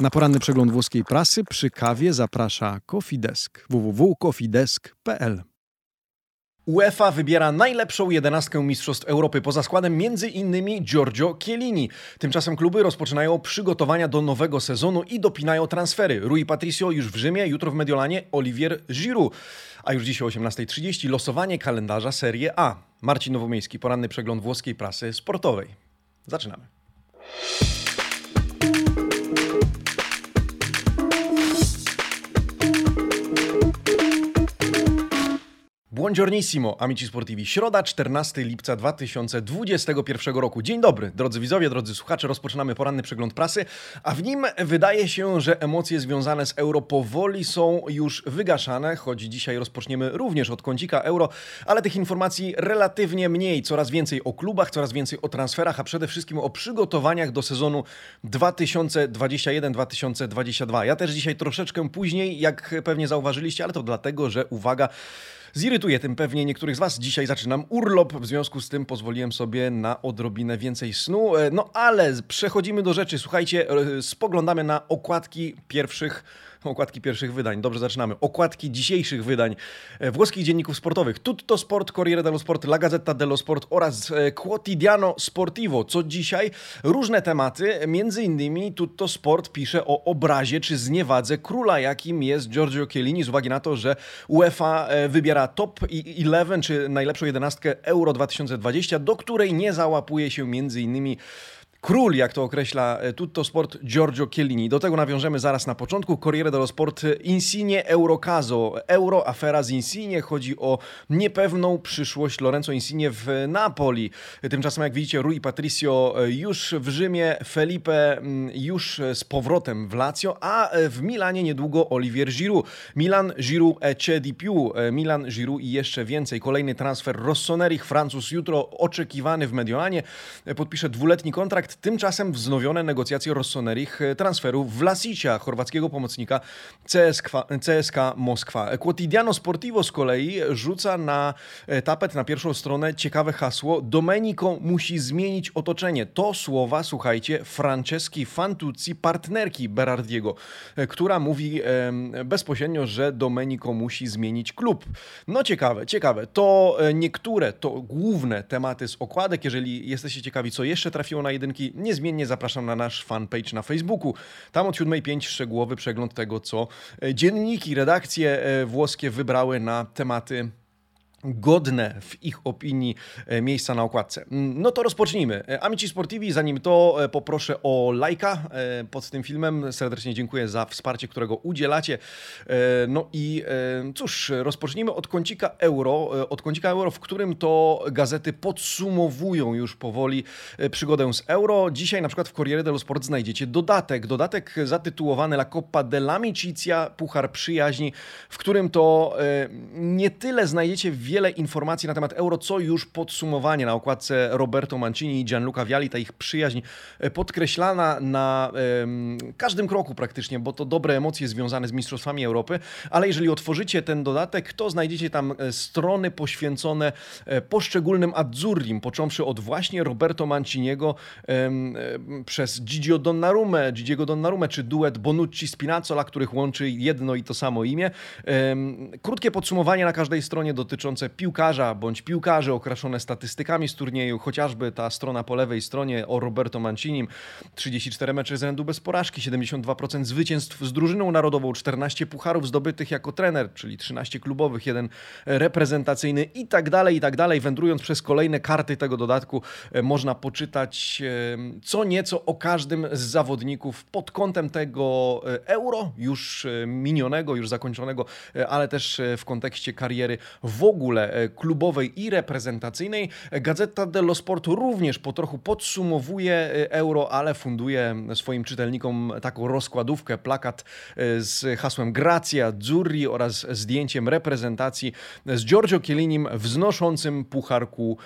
Na poranny przegląd włoskiej prasy przy kawie zaprasza Cofidesk www.cofidesk.pl UEFA wybiera najlepszą jedenastkę Mistrzostw Europy poza składem m.in. Giorgio Chiellini. Tymczasem kluby rozpoczynają przygotowania do nowego sezonu i dopinają transfery. Rui Patricio już w Rzymie, jutro w Mediolanie Olivier Giroud. A już dziś o 18.30 losowanie kalendarza Serie A. Marcin Nowomiejski, poranny przegląd włoskiej prasy sportowej. Zaczynamy. Buongiornissimo, amici sportivi. Środa, 14 lipca 2021 roku. Dzień dobry, drodzy widzowie, drodzy słuchacze. Rozpoczynamy poranny przegląd prasy, a w nim wydaje się, że emocje związane z euro powoli są już wygaszane, choć dzisiaj rozpoczniemy również od kącika euro, ale tych informacji relatywnie mniej. Coraz więcej o klubach, coraz więcej o transferach, a przede wszystkim o przygotowaniach do sezonu 2021-2022. Ja też dzisiaj troszeczkę później, jak pewnie zauważyliście, ale to dlatego, że uwaga, Zirytuje tym pewnie niektórych z Was. Dzisiaj zaczynam urlop, w związku z tym pozwoliłem sobie na odrobinę więcej snu. E, no ale przechodzimy do rzeczy. Słuchajcie, e, spoglądamy na okładki pierwszych okładki pierwszych wydań. Dobrze, zaczynamy. Okładki dzisiejszych wydań e, włoskich dzienników sportowych. Tutto Sport, Corriere dello Sport, La Gazzetta dello Sport oraz e, Quotidiano Sportivo. Co dzisiaj? Różne tematy, między innymi Tutto Sport pisze o obrazie czy zniewadze króla, jakim jest Giorgio Chiellini, z uwagi na to, że UEFA e, wybiera top 11, czy najlepszą jedenastkę Euro 2020, do której nie załapuje się między innymi król, jak to określa e, Tutto Sport, Giorgio Chiellini. Do tego nawiążemy zaraz na początku. Corriere dello Sport, Insigne Eurocaso. Euro, afera z Insigne. Chodzi o niepewną przyszłość Lorenzo Insigne w Napoli. Tymczasem, jak widzicie, Rui Patricio e, już w Rzymie, Felipe mm, już z powrotem w Lazio, a e, w Milanie niedługo Olivier Giroud. Milan, Giroud, c'è di più. Milan, Giroud i jeszcze więcej. Kolejny transfer Rossonerich, Francuz jutro oczekiwany w Mediolanie. Podpisze dwuletni kontrakt Tymczasem wznowione negocjacje Rossonerich e, transferu Vlasicia, chorwackiego pomocnika CSK, CSK Moskwa. Quotidiano Sportivo z kolei rzuca na e, tapet, na pierwszą stronę ciekawe hasło Domenico musi zmienić otoczenie. To słowa, słuchajcie, Franceski Fantuzzi, partnerki Berardiego, e, która mówi bezpośrednio, że Domenico musi zmienić klub. No ciekawe, ciekawe. To niektóre, to główne tematy z okładek. Jeżeli jesteście ciekawi, co jeszcze trafiło na jedynki, niezmiennie zapraszam na nasz fanpage na Facebooku. Tam od 7.05 szczegółowy przegląd tego, co e, dzienniki, redakcje e, włoskie wybrały na tematy godne w ich opinii e, miejsca na okładce. Mm, no to rozpocznijmy. E, Amici Sportivi, zanim to e, poproszę o lajka pod tym filmem. Serdecznie dziękuję za wsparcie, którego udzielacie. No i cóż, rozpocznijmy od kącika euro, od kącika euro, w którym to gazety podsumowują już powoli przygodę z euro. Dzisiaj na przykład w Corriere dello Sport znajdziecie dodatek, dodatek zatytułowany La Coppa dell'Amicizia, Puchar Przyjaźni, w którym to nie tyle znajdziecie wiele wiele informacji na temat euro, co już podsumowanie na okładce Roberto Mancini i Gianluca Vialli, ta ich przyjaźń e, podkreślana na każdym kroku praktycznie, bo to dobre emocje związane z Mistrzostwami Europy, ale jeżeli otworzycie ten dodatek, to znajdziecie tam e, strony poświęcone e, poszczególnym Azzurrim, począwszy od właśnie Roberto Manciniego um, przez Gigio Donnarumę, Gigiego Donnarumę, czy duet Bonucci-Spinazzola, których łączy jedno i to samo imię. Krótkie podsumowanie na każdej stronie dotyczące piłkarza bądź piłkarzy okraszone statystykami z turnieju, chociażby ta strona po lewej stronie o Roberto Mancinim, 34 mecze z rzędu bez porażki, 72% zwycięstw z drużyną narodową, 14 pucharów zdobytych jako trener, czyli 13 klubowych, jeden reprezentacyjny i tak dalej, i tak dalej. Wędrując przez kolejne karty tego dodatku, e, można poczytać e, co nieco o każdym z zawodników pod kątem tego e, euro, już minionego, już zakończonego, ale też w kontekście kariery w ogóle ogóle e, klubowej i reprezentacyjnej. Gazeta dello Sport również po trochu podsumowuje e, euro, ale funduje swoim czytelnikom taką rozkładówkę, plakat e, z hasłem Gracia Zurri oraz zdjęciem reprezentacji z Giorgio Chiellinim wznoszącym puchar ku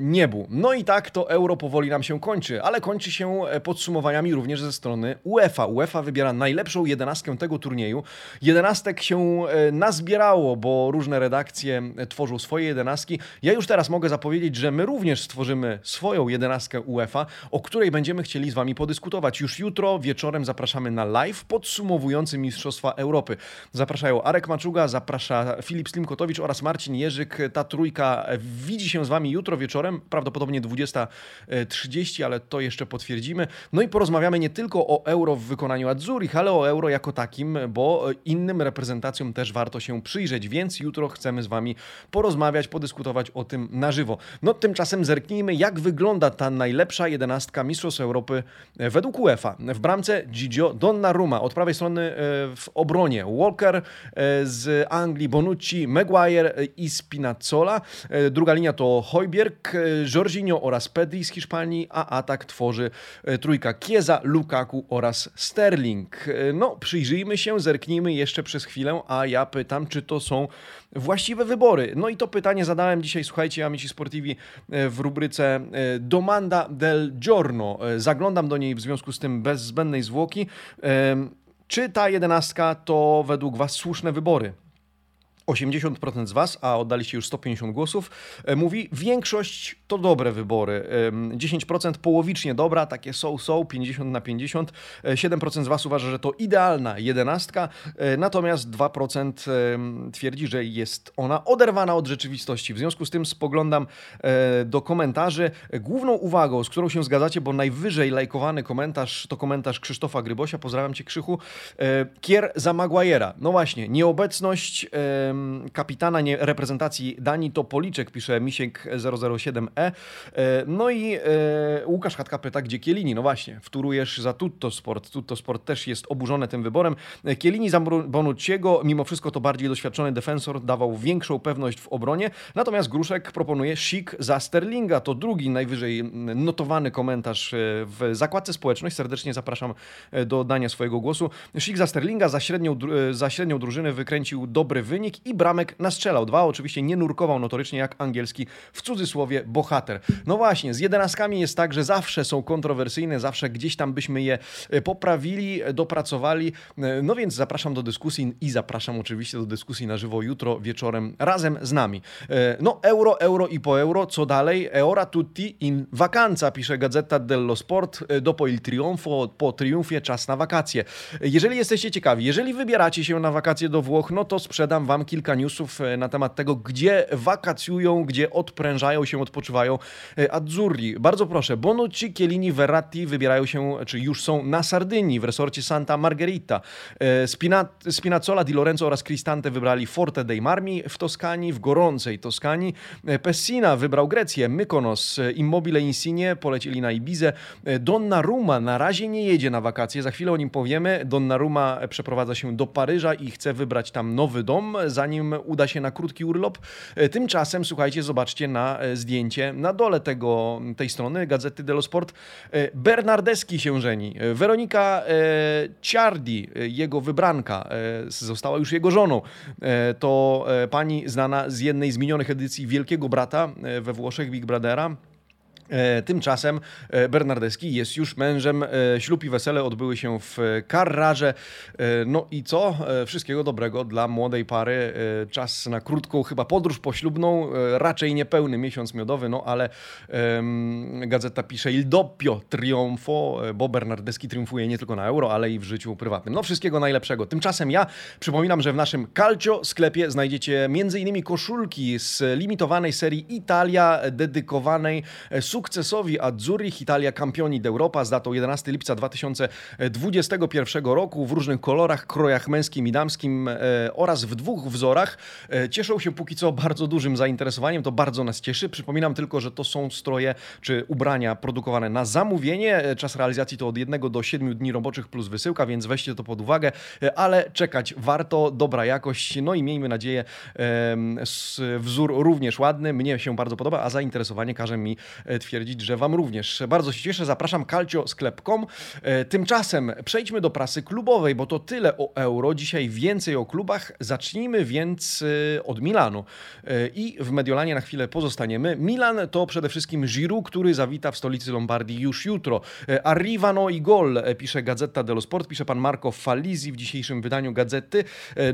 niebu. No i tak to euro powoli nam się kończy, ale kończy się podsumowaniami również ze strony UEFA. UEFA wybiera najlepszą jedenastkę tego turnieju. Jedenastek się nazbierało, bo różne redakcje tworzą swoje jedenastki. Ja już teraz mogę zapowiedzieć, że my również stworzymy swoją jedenastkę UEFA, o której będziemy chcieli z Wami podyskutować. Już jutro wieczorem zapraszamy na live podsumowujący Mistrzostwa Europy. Zapraszają Arek Maczuga, zaprasza Filip Slimkotowicz oraz Marcin Jerzyk. Ta trójka widzi się z Wami jutro wieczorem, prawdopodobnie 20.30, ale to jeszcze potwierdzimy. No i porozmawiamy nie tylko o euro w wykonaniu Adzurich, ale o euro jako takim, bo innym reprezentacjom też warto się przyjrzeć, więc jutro chcemy z Wami porozmawiać, podyskutować o tym na żywo. No tymczasem zerknijmy, jak wygląda ta najlepsza jedenastka Mistrzostw Europy według UEFA. W bramce Gigio Donnarumma, od prawej strony e, w obronie Walker e, z Anglii, Bonucci, Maguire i Spinazzola. E, druga linia to Hojbjerg, Jorginho oraz Pedri z Hiszpanii, a atak tworzy trójka Chiesa, Lukaku oraz Sterling. No, przyjrzyjmy się, zerknijmy jeszcze przez chwilę, a ja pytam, czy to są właściwe wybory. No i to pytanie zadałem dzisiaj, słuchajcie, Amici Sportivi w rubryce Domanda del Giorno. Zaglądam do niej w związku z tym bez zbędnej zwłoki. Czy ta jedenastka to według Was słuszne wybory? 80% z Was, a oddaliście już 150 głosów, e, mówi większość to dobre wybory. 10% połowicznie dobra, takie są-są, 50 na 50. 7% z Was uważa, że to idealna jedenastka, e, natomiast 2% twierdzi, że jest ona oderwana od rzeczywistości. W związku z tym spoglądam e, do komentarzy. Główną uwagą, z którą się zgadzacie, bo najwyżej lajkowany komentarz to komentarz Krzysztofa Grybosia, pozdrawiam Cię Krzychu, Kier za Maguire'a. No właśnie, nieobecność kapitana nie, reprezentacji Danii to Policzek, pisze Misiek 007E. E. No i e, Łukasz Chatka pyta, gdzie Kielini? No właśnie, wtórujesz za Tutto Sport. Tutto Sport też jest oburzone tym wyborem. Kielini za Bonucciego, mimo wszystko to bardziej doświadczony defensor, dawał większą pewność w obronie. Natomiast Gruszek proponuje Sik za Sterlinga. To drugi najwyżej notowany komentarz e, w zakładce społeczność. Serdecznie zapraszam do dania swojego głosu. Sik za Sterlinga, za średnią, za średnią drużynę wykręcił dobry wynik bramek nastrzelał. Dwa oczywiście nie nurkował notorycznie jak angielski, w cudzysłowie, bohater. No właśnie, z jedenastkami jest tak, że zawsze są kontrowersyjne, zawsze gdzieś tam byśmy je e, poprawili, e, dopracowali. E, no więc zapraszam do dyskusji i zapraszam oczywiście do dyskusji na żywo jutro wieczorem razem z nami. No euro, euro i po euro, co dalej? Eora tutti in vacanza, pisze Gazeta dello Sport. Dopo il trionfo, po triumfie czas na wakacje. Jeżeli jesteście ciekawi, jeżeli wybieracie się na wakacje do Włoch, no to sprzedam wam kilka newsów e, na temat tego, gdzie wakacjują, gdzie odprężają się, odpoczywają e, Azzurri. Bardzo proszę, Bonucci, Chiellini, Verratti wybierają się, czy już są na Sardynii w resorcie Santa Margherita. E, Spina, Spinazzola, Di Lorenzo oraz Cristante wybrali Forte dei Marmi w Toskanii, w gorącej Toskanii. Pessina wybrał Grecję, Mykonos, Immobile Insigne polecieli na Ibizę. Donnarumma na razie nie jedzie na wakacje, za chwilę o nim powiemy. Donnarumma przeprowadza się do Paryża i chce wybrać tam nowy dom, zanim uda się na krótki urlop. E, tymczasem, słuchajcie, zobaczcie na e, zdjęcie na dole tego, tej strony Gazety dello Sport. E, Bernardeski się żeni. Weronika Ciardi, jego wybranka, została już jego żoną. To pani znana z jednej z minionych edycji Wielkiego Brata we Włoszech, Big Brothera. E, tymczasem e, Bernardeski jest już mężem. E, ślub i wesele odbyły się w Carrarze. No i co? Wszystkiego dobrego dla młodej pary. Czas na krótką chyba podróż poślubną, raczej niepełny miesiąc miodowy, no ale um, gazeta pisze il doppio trionfo, bo Bernardeski triumfuje nie tylko na euro, ale i w życiu prywatnym. No wszystkiego najlepszego. Tymczasem ja przypominam, że w naszym Calcio sklepie znajdziecie m.in. koszulki z limitowanej serii Italia, dedykowanej super sukcesowi Azzurri Italia Campioni d'Europa z datą 11 lipca 2021 roku w różnych kolorach, krojach męskim i damskim e, oraz w dwóch wzorach. E, cieszą się póki co bardzo dużym zainteresowaniem, to bardzo nas cieszy. Przypominam tylko, że to są stroje czy ubrania produkowane na zamówienie. E, czas realizacji to od 1 do 7 dni roboczych plus wysyłka, więc weźcie to pod uwagę, ale czekać warto, dobra jakość, no i miejmy nadzieję, wzór również ładny, mnie się bardzo podoba, a zainteresowanie każe mi twierdzić, że Wam również. Bardzo się cieszę, zapraszam calcio.sklep.com. Tymczasem przejdźmy do prasy klubowej, bo to tyle o euro. Dzisiaj więcej o klubach. Zacznijmy więc od Milanu. I w Mediolanie na chwilę pozostaniemy. Milan to przede wszystkim Giroud, który zawita w stolicy Lombardii już jutro. Arrivano i gol, pisze Gazeta dello Sport, pisze pan Marco Falizi w dzisiejszym wydaniu gazety.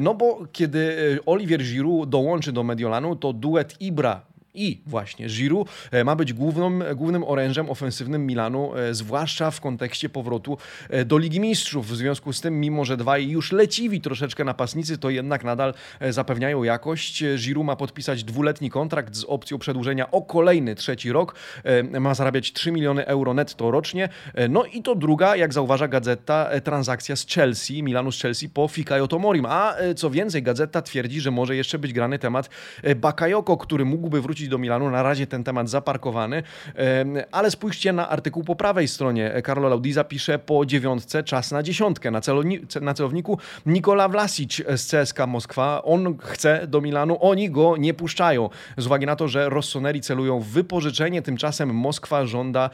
No bo kiedy Olivier Giroud dołączy do Mediolanu, to duet Ibra i właśnie Giroud e, ma być głównym, głównym orężem ofensywnym Milanu, e, zwłaszcza w kontekście powrotu e, do Ligi Mistrzów. W związku z tym, mimo że dwaj już leciwi troszeczkę napastnicy, to jednak nadal zapewniają jakość. Giroud ma podpisać dwuletni kontrakt z opcją przedłużenia o kolejny trzeci rok. Ma zarabiać 3 miliony euro netto rocznie. No i to druga, jak zauważa Gazeta, transakcja z Chelsea, Milanu z Chelsea po Fikayo Tomorim. A co więcej, Gazeta twierdzi, że może jeszcze być grany temat Bakayoko, który mógłby wrócić wrócić do Milanu. Na razie ten temat zaparkowany, ale spójrzcie na artykuł po prawej stronie. Carlo Laudiza pisze po dziewiątce czas na dziesiątkę. Na, na celowniku Nikola Vlasic z CSK Moskwa. On chce do Milanu, oni go nie puszczają. Z uwagi na to, że Rossoneri celują w wypożyczenie, tymczasem Moskwa żąda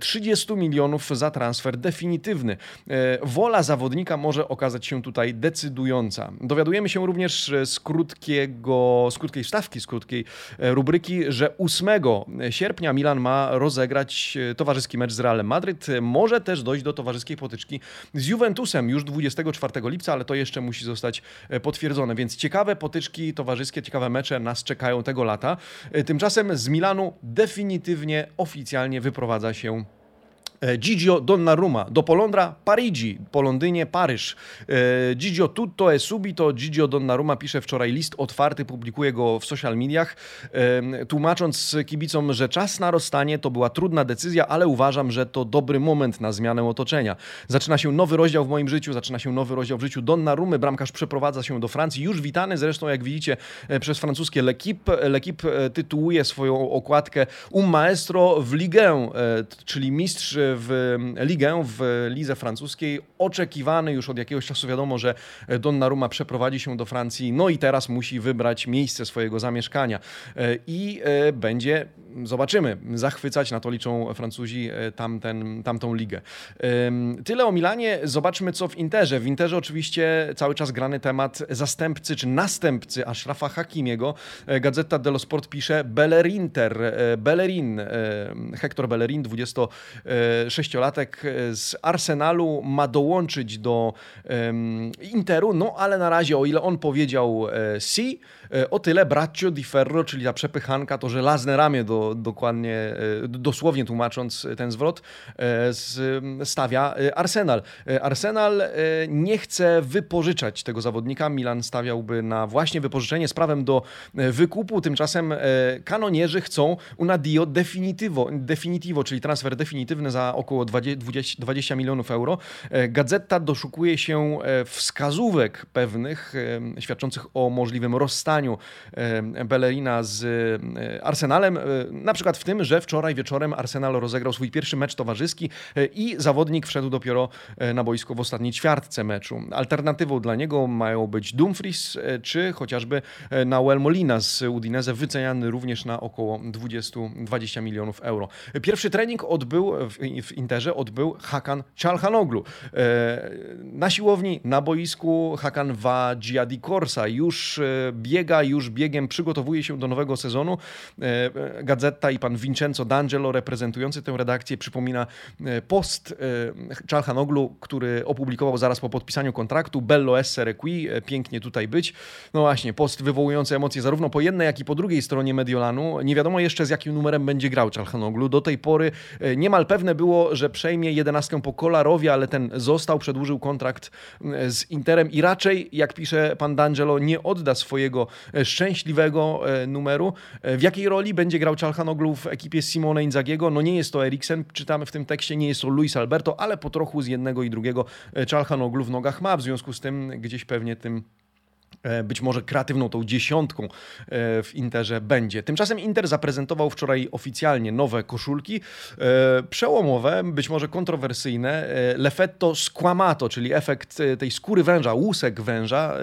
30 e, milionów za transfer definitywny. E, wola zawodnika może okazać się tutaj decydująca. Dowiadujemy się również z krótkiego, z krótkiej wstawki, z krótkiej e, rubryki że 8 sierpnia Milan ma rozegrać e, towarzyski mecz z Realem Madryt. Może też dojść do towarzyskiej potyczki z Juventusem już 24 lipca, ale to jeszcze musi zostać e, potwierdzone. Więc ciekawe potyczki towarzyskie, ciekawe mecze nas czekają tego lata. E, tymczasem z Milanu definitywnie, oficjalnie wyprowadza się Gigio Donnarumma do Polondra Parigi, po Londynie Paryż. E, Gigio tutto e subito. Gigio Donnarumma pisze wczoraj list otwarty, publikuje go w social mediach, e, tłumacząc kibicom, że czas na rozstanie to była trudna decyzja, ale uważam, że to dobry moment na zmianę otoczenia. Zaczyna się nowy rozdział w moim życiu, zaczyna się nowy rozdział w życiu Donnarumy. Bramkarz przeprowadza się do Francji, już witany zresztą, jak widzicie, przez francuskie L'Equipe. L'Equipe tytułuje swoją okładkę Un Maestro w Ligę, czyli mistrz w ligę, w lidze francuskiej. Oczekiwany już od jakiegoś czasu wiadomo, że Donnarumma przeprowadzi się do Francji, no i teraz musi wybrać miejsce swojego zamieszkania. E, I e, będzie, zobaczymy, zachwycać, na to liczą Francuzi e, tamten, tamtą ligę. Tyle o Milanie, zobaczmy co w Interze. W Interze oczywiście cały czas grany temat zastępcy czy następcy Ashrafa Hakimiego. Gazeta dello Sport pisze Bellerinter, Bellerin, Hector Bellerin, 20 sześciolatek e, z Arsenalu ma dołączyć do Interu, no ale na razie o ile on powiedział e, si, e, o tyle Braccio di Ferro, czyli ta przepychanka, to żelazne ramię, do, dokładnie, dosłownie tłumacząc ten zwrot, stawia Arsenal. Arsenal nie chce wypożyczać tego zawodnika. Milan stawiałby na właśnie wypożyczenie z prawem do wykupu. Tymczasem kanonierzy chcą una dio definitivo, definitivo czyli transfer definitywny za około 20, 20 milionów euro. E, Gazeta doszukuje się e, wskazówek pewnych e, świadczących o możliwym rozstaniu Bellerina z Arsenalem. Na przykład w tym, że wczoraj wieczorem Arsenal rozegrał swój pierwszy mecz towarzyski i zawodnik wszedł dopiero na boisko w ostatniej ćwiartce meczu. Alternatywą dla niego mają być Dumfries czy chociażby Nahuel Molina z Udinese, wyceniany również na około 20-20 milionów euro. Pierwszy trening odbył w, w Interze odbył Hakan Çalhanoglu. E, na siłowni, na boisku Hakan Vadziadi Korsa już e, biega, już biegiem przygotowuje się do nowego sezonu. E, Gazeta i pan Vincenzo D'Angelo reprezentujący tę redakcję przypomina post Çalhanoglu, który opublikował zaraz po podpisaniu kontraktu Bello essere qui, pięknie tutaj być. No właśnie, post wywołujący emocje zarówno po jednej, jak i po drugiej stronie Mediolanu. Nie wiadomo jeszcze z jakim numerem będzie grał Çalhanoglu. Do tej pory niemal pewne było, że przejmie jedenastkę po Kolarowie, ale ten został, przedłużył kontrakt e, z Interem i raczej, jak pisze pan D'Angelo, nie odda swojego e, szczęśliwego e, numeru. W jakiej roli będzie grał Czalhanoglu w ekipie Simone Inzagiego? No nie jest to Eriksen, czytamy w tym tekście, nie jest to Luis Alberto, ale po trochu z jednego i drugiego Czalhanoglu w nogach ma, w związku z tym gdzieś pewnie tym być może kreatywną tą dziesiątką e, w Interze będzie. Tymczasem Inter zaprezentował wczoraj oficjalnie nowe koszulki, e, przełomowe, być może kontrowersyjne. Lefetto Squamato, czyli efekt tej skóry węża, łusek węża.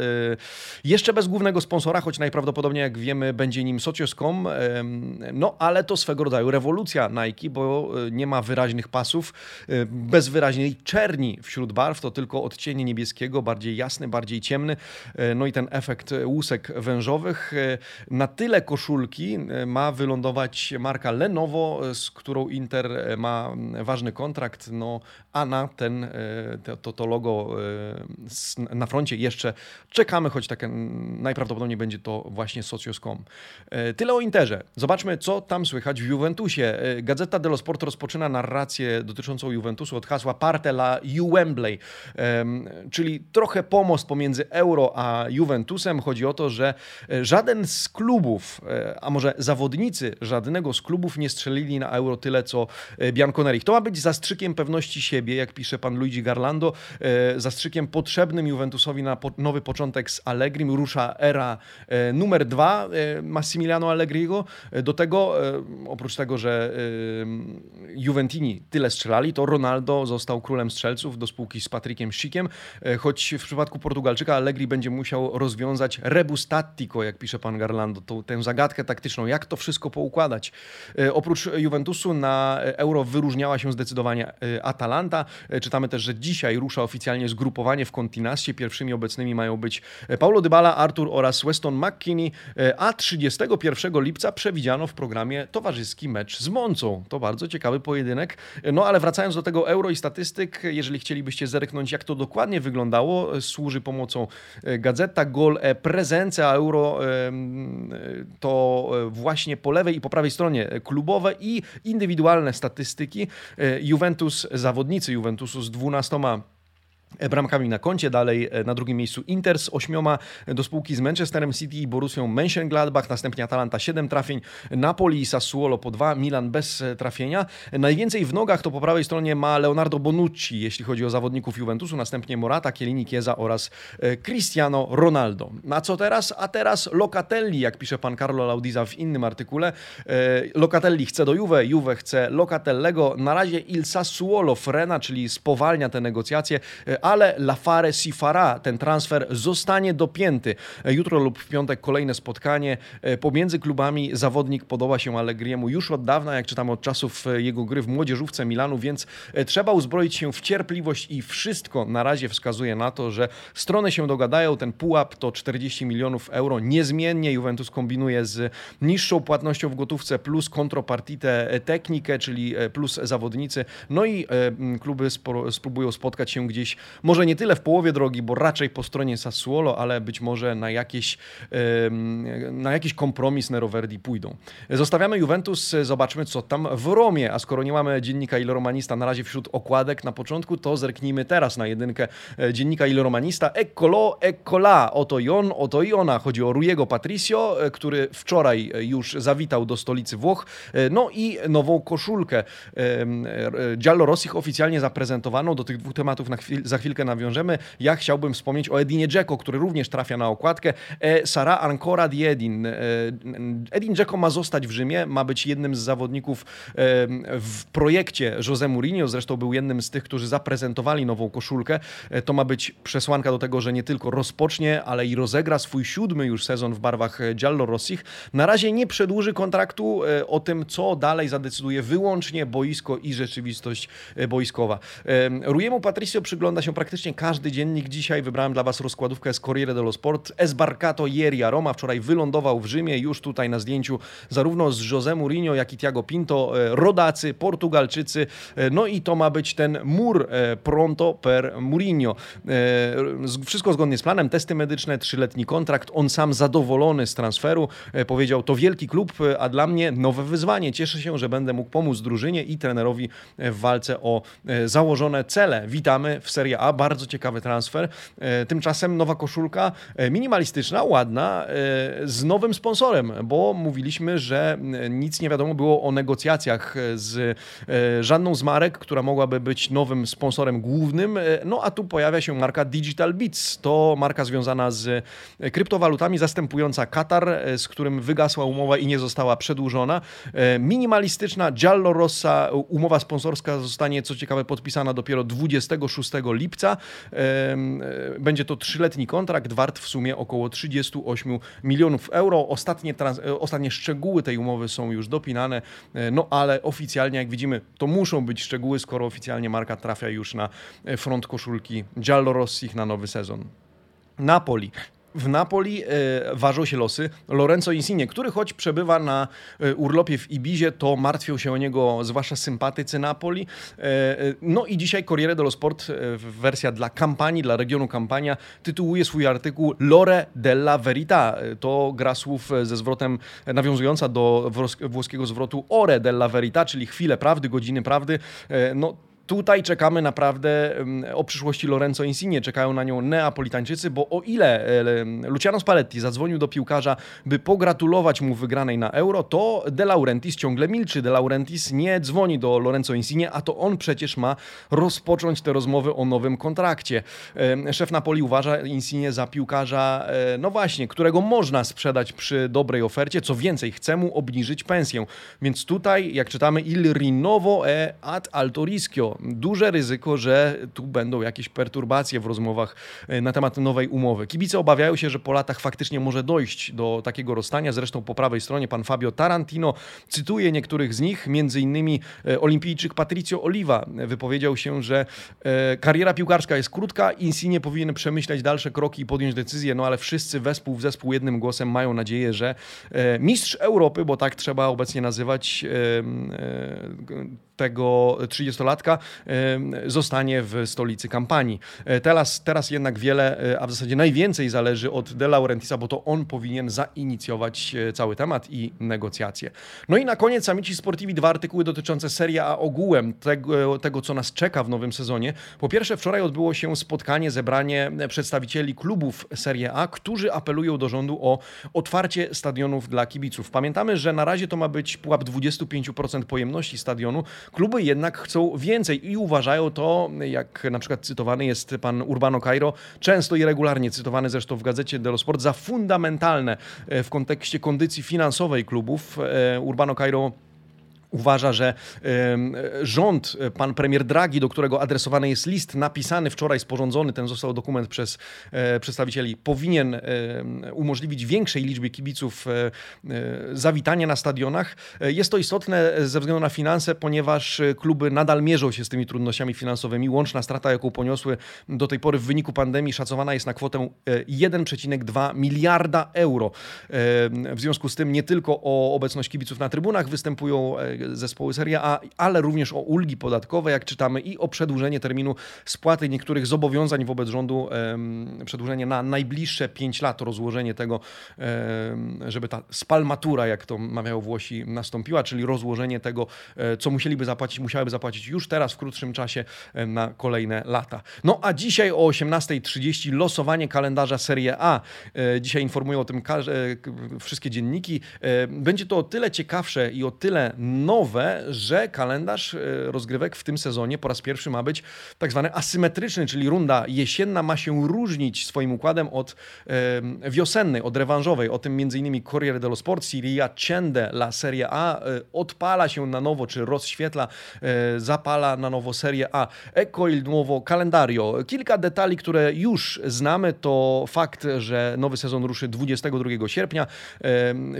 Jeszcze bez głównego sponsora, choć najprawdopodobniej, jak wiemy, będzie nim Socios.com. No, ale to swego rodzaju rewolucja Nike, bo nie ma wyraźnych pasów, bez wyraźnej czerni wśród barw, to tylko odcienie niebieskiego, bardziej jasny, bardziej ciemny. No i ten efekt łusek wężowych. Na tyle koszulki ma wylądować marka Lenovo, z którą Inter ma ważny kontrakt, no, a na ten, to, to logo na froncie jeszcze czekamy, choć tak najprawdopodobniej będzie to właśnie Socios.com. Tyle o Interze. Zobaczmy, co tam słychać w Juventusie. Gazeta dello Sport rozpoczyna narrację dotyczącą Juventusu od hasła Parte la Juwembley, czyli trochę pomost pomiędzy euro a Juventus Juventusem. Chodzi o to, że e, żaden z klubów, e, a może zawodnicy żadnego z klubów nie strzelili na euro tyle, co e, Bianconeri. To ma być zastrzykiem pewności siebie, jak pisze pan Luigi Garlando, zastrzykiem potrzebnym Juventusowi na nowy początek z Allegrim. Rusza era numer dwa Massimiliano Allegriego. Do tego, oprócz tego, że Juventini tyle strzelali, to Ronaldo został królem strzelców do spółki z Patrykiem Schikiem, choć w przypadku Portugalczyka Allegri będzie musiał rozwiązać rebus tattico, jak pisze pan Garlando, tą, tę zagadkę taktyczną, jak to wszystko poukładać. E, oprócz Juventusu na Euro wyróżniała się zdecydowanie e, Atalanta. E, czytamy też, że dzisiaj rusza oficjalnie zgrupowanie w Continassie. Pierwszymi obecnymi mają być Paulo Dybala, Artur oraz Weston McKinney, a 31 lipca przewidziano w programie towarzyski mecz z Moncą. To bardzo ciekawy pojedynek. No ale wracając do tego euro i statystyk, jeżeli chcielibyście zerknąć, jak to dokładnie wyglądało, służy pomocą gazeta gol e, prezencja euro to e, właśnie po lewej i po prawej stronie klubowe i indywidualne statystyki. E, Juventus, zawodnicy Juventusu z 12 bramkami na koncie. Dalej e, na drugim miejscu Inter z ośmioma do spółki z Manchesterem City i Borussią Mönchengladbach. Następnie Atalanta 7 trafień, Napoli i Sassuolo po 2, Milan bez e, trafienia. Najwięcej w nogach to po prawej stronie ma Leonardo Bonucci, jeśli chodzi o zawodników Juventusu. Następnie Morata, Chiellini, Chiesa oraz e, Cristiano Ronaldo. A co teraz? A teraz Locatelli, jak pisze pan Carlo Laudiza w innym artykule. Locatelli chce do Juve, Juve chce Locatellego. Na razie Il Sassuolo frena, czyli spowalnia te negocjacje ale Lafare Sifara, ten transfer zostanie dopięty. Jutro lub w piątek kolejne spotkanie e, pomiędzy klubami. Zawodnik podoba się Allegriemu już od dawna, jak czytamy od czasów e, jego gry w młodzieżówce Milanu, więc e, trzeba uzbroić się w cierpliwość i wszystko na razie wskazuje na to, że strony się dogadają. Ten pułap to 40 milionów euro. Niezmiennie Juventus kombinuje z niższą płatnością w gotówce plus kontropartitę technikę, czyli plus zawodnicy. No i kluby spróbują spotkać się gdzieś może nie tyle w połowie drogi, bo raczej po stronie Sassuolo, ale być może na, jakieś, na jakiś kompromis Neroverdi pójdą. Zostawiamy Juventus, zobaczmy co tam w Romie, a skoro nie mamy dziennika Il Romanista na razie wśród okładek na początku, to zerknijmy teraz na jedynkę e, dziennika Il Romanista. Eccolo, eccola, oto i on, oto i ona. Chodzi o Rujego Patricio, e, który wczoraj e, już zawitał do stolicy Włoch. No i nową koszulkę Giallo Rossich oficjalnie zaprezentowano. Do tych dwóch tematów na chwil, za za chwilkę nawiążemy. Ja chciałbym wspomnieć o Edinie Dzeko, który również trafia na okładkę. E, Sara Ancora di Edin. E, Edin Dzeko ma zostać w Rzymie, ma być jednym z zawodników e, w projekcie Jose Mourinho, zresztą był jednym z tych, którzy zaprezentowali nową koszulkę. To ma być przesłanka do tego, że nie tylko rozpocznie, ale i rozegra swój siódmy już sezon w barwach Giallo Rossich. Na razie nie przedłuży kontraktu. O tym, co dalej zadecyduje wyłącznie boisko i rzeczywistość boiskowa. Rujemu Patricio przygląda się się praktycznie każdy dziennik. Dzisiaj wybrałem dla Was rozkładówkę z Corriere dello Sport. Esbarcato ieri Roma wczoraj wylądował w Rzymie, już tutaj na zdjęciu zarówno z José Mourinho, jak i Thiago Pinto, e, rodacy, Portugalczycy. E, no i to ma być ten mur e, pronto per Mourinho. Wszystko zgodnie z planem, testy medyczne, trzyletni kontrakt. On sam zadowolony z transferu. Powiedział, to wielki klub, a dla mnie nowe wyzwanie. Cieszę się, że będę mógł pomóc drużynie i trenerowi w walce o założone cele. Witamy w Serie A, bardzo ciekawy transfer. Tymczasem nowa koszulka, minimalistyczna, ładna, z nowym sponsorem, bo mówiliśmy, że nic nie wiadomo było o negocjacjach z żadną z marek, która mogłaby być nowym sponsorem głównym. No a tu pojawia się marka Digital Beats. To marka związana z kryptowalutami, zastępująca Katar, z którym wygasła umowa i nie została przedłużona. Minimalistyczna Giallo Rossa, umowa sponsorska zostanie, co ciekawe, podpisana dopiero 26 lipca. Będzie to trzyletni kontrakt, wart w sumie około 38 milionów euro. Ostatnie, ostatnie szczegóły tej umowy są już dopinane, no ale oficjalnie, jak widzimy, to muszą być szczegóły, skoro oficjalnie marka trafia już na front koszulki Giallo Rossich na nowy sezon. Napoli w Napoli e, ważą się losy Lorenzo Insigne, który choć przebywa na e, urlopie w Ibizie, to martwią się o niego zwłaszcza sympatycy Napoli. E, no i dzisiaj Corriere dello Sport, wersja dla kampanii, dla regionu Kampania, tytułuje swój artykuł Lore della Verità. To gra słów ze zwrotem nawiązująca do włoskiego zwrotu Ore della Verità, czyli chwilę prawdy, godziny prawdy. No, Tutaj czekamy naprawdę o przyszłości Lorenzo Insigne, czekają na nią Neapolitańczycy, bo o ile Luciano Spalletti zadzwonił do piłkarza, by pogratulować mu wygranej na Euro, to De Laurentiis ciągle milczy. De Laurentiis nie dzwoni do Lorenzo Insigne, a to on przecież ma rozpocząć te rozmowy o nowym kontrakcie. Szef Napoli uważa Insigne za piłkarza, e, no właśnie, którego można sprzedać przy dobrej ofercie, co więcej, chce mu obniżyć pensję. Więc tutaj, jak czytamy, il rinnovo e ad alto rischio duże ryzyko, że tu będą jakieś perturbacje w rozmowach e, na temat nowej umowy. Kibice obawiają się, że po latach faktycznie może dojść do takiego rozstania. Zresztą po prawej stronie pan Fabio Tarantino cytuje niektórych z nich, między innymi e, olimpijczyk Patricio Oliva wypowiedział się, że e, kariera piłkarska jest krótka, Insigne powinien przemyśleć dalsze kroki i podjąć decyzję, no ale wszyscy wespół w zespół jednym głosem mają nadzieję, że mistrz Europy, bo tak trzeba obecnie nazywać tego 30-latka zostanie w stolicy kampanii. E, teraz, teraz jednak wiele, e, a w zasadzie najwięcej zależy od De Laurentisa, bo to on powinien zainicjować e, cały temat i negocjacje. No i na koniec Amici Sportivi dwa artykuły dotyczące Serie A ogółem tego, tego, co nas czeka w nowym sezonie. Po pierwsze, wczoraj odbyło się spotkanie, zebranie przedstawicieli klubów Serie A, którzy apelują do rządu o otwarcie stadionów dla kibiców. Pamiętamy, że na razie to ma być pułap 25% pojemności stadionu, Kluby jednak chcą więcej i uważają to, jak na przykład cytowany jest pan Urbano Cairo, często i regularnie cytowany zresztą w gazecie Dello Sport, za fundamentalne e, w kontekście kondycji finansowej klubów. E, Urbano Cairo uważa, że rząd, e, pan premier Draghi, do którego adresowany jest list napisany wczoraj, sporządzony, ten został dokument przez e, przedstawicieli, powinien umożliwić większej liczbie kibiców e, zawitanie na stadionach. Jest to istotne ze względu na finanse, ponieważ kluby nadal mierzą się z tymi trudnościami finansowymi. Łączna strata, jaką poniosły do tej pory w wyniku pandemii, szacowana jest na kwotę 1,2 miliarda euro. W związku z tym nie tylko o obecność kibiców na trybunach występują zespoły Serie A, ale również o ulgi podatkowe, jak czytamy, i o przedłużenie terminu spłaty niektórych zobowiązań wobec rządu, przedłużenie na najbliższe 5 lat, rozłożenie tego, żeby ta spalmatura, jak to mawiają Włosi, nastąpiła, czyli rozłożenie tego, e, co musieliby zapłacić, musiałyby zapłacić już teraz w krótszym czasie na kolejne lata. No a dzisiaj o 18.30 losowanie kalendarza Serie A. E, dzisiaj informują o tym e, wszystkie dzienniki. Będzie to o tyle ciekawsze i o tyle nowe, że kalendarz e, rozgrywek w tym sezonie po raz pierwszy ma być tak zwany asymetryczny, czyli runda jesienna ma się różnić swoim układem od e, wiosennej, od rewanżowej. O tym m.in. Corriere dello Sport, Serie Cende, la Serie A e, odpala się na nowo, czy rozświetla, zapala na nowo Serie A. Ecco il nuovo calendario. Kilka detali, które już znamy, to fakt, że nowy sezon ruszy 22 sierpnia.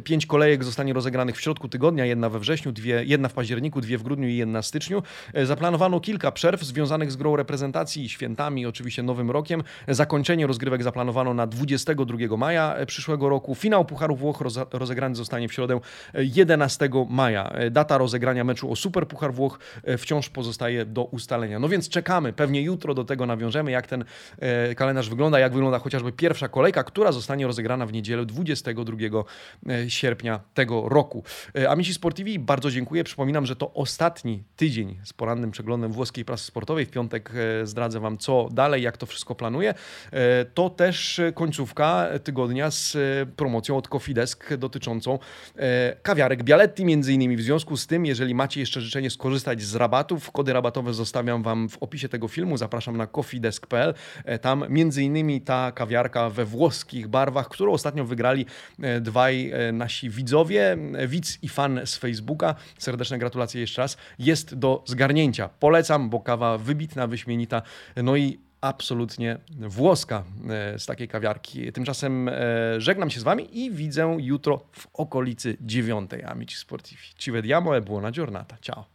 Pięć kolejek zostanie rozegranych w środku tygodnia, jedna we wrześniu, dwie jedna w październiku, dwie w grudniu i jedna w styczniu. E, zaplanowano kilka przerw związanych z grą reprezentacji, świętami, oczywiście Nowym Rokiem. Zakończenie rozgrywek zaplanowano na 22 maja e, przyszłego roku. Finał Pucharu Włoch rozegrany zostanie w środę 11 e, maja. Data rozegrania meczu o Super Puchar Włoch wciąż pozostaje do ustalenia. No więc czekamy, pewnie jutro do tego nawiążemy, jak ten kalendarz wygląda, jak wygląda chociażby pierwsza kolejka, która zostanie rozegrana w niedzielę 22 sierpnia tego roku. Amici Sportivi, bardzo dziękuję dziękuję. Przypominam, że to ostatni tydzień z porannym przeglądem włoskiej prasy sportowej. W piątek e, zdradzę Wam, co dalej, jak to wszystko planuję. E, to też końcówka tygodnia z promocją od Cofidesk dotyczącą kawiarek Bialetti między innymi. W związku z tym, jeżeli macie jeszcze życzenie skorzystać z rabatów, kody rabatowe zostawiam Wam w opisie tego filmu. Zapraszam na cofidesk.pl. Tam między innymi ta kawiarka we włoskich barwach, którą ostatnio wygrali dwaj nasi widzowie, widz i fan z Facebooka. Serdeczne gratulacje jeszcze raz. Jest do zgarnięcia. Polecam, bo kawa wybitna, wyśmienita. No i absolutnie włoska e, z takiej kawiarki. Tymczasem e, żegnam się z Wami i widzę jutro w okolicy dziewiątej. Amici sportivi. Ci vediamo e buona giornata. Ciao.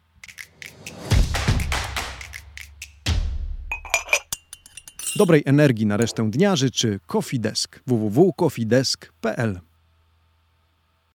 Dobrej energii na resztę dnia życzy Coffee Desk www.coffeedesk.pl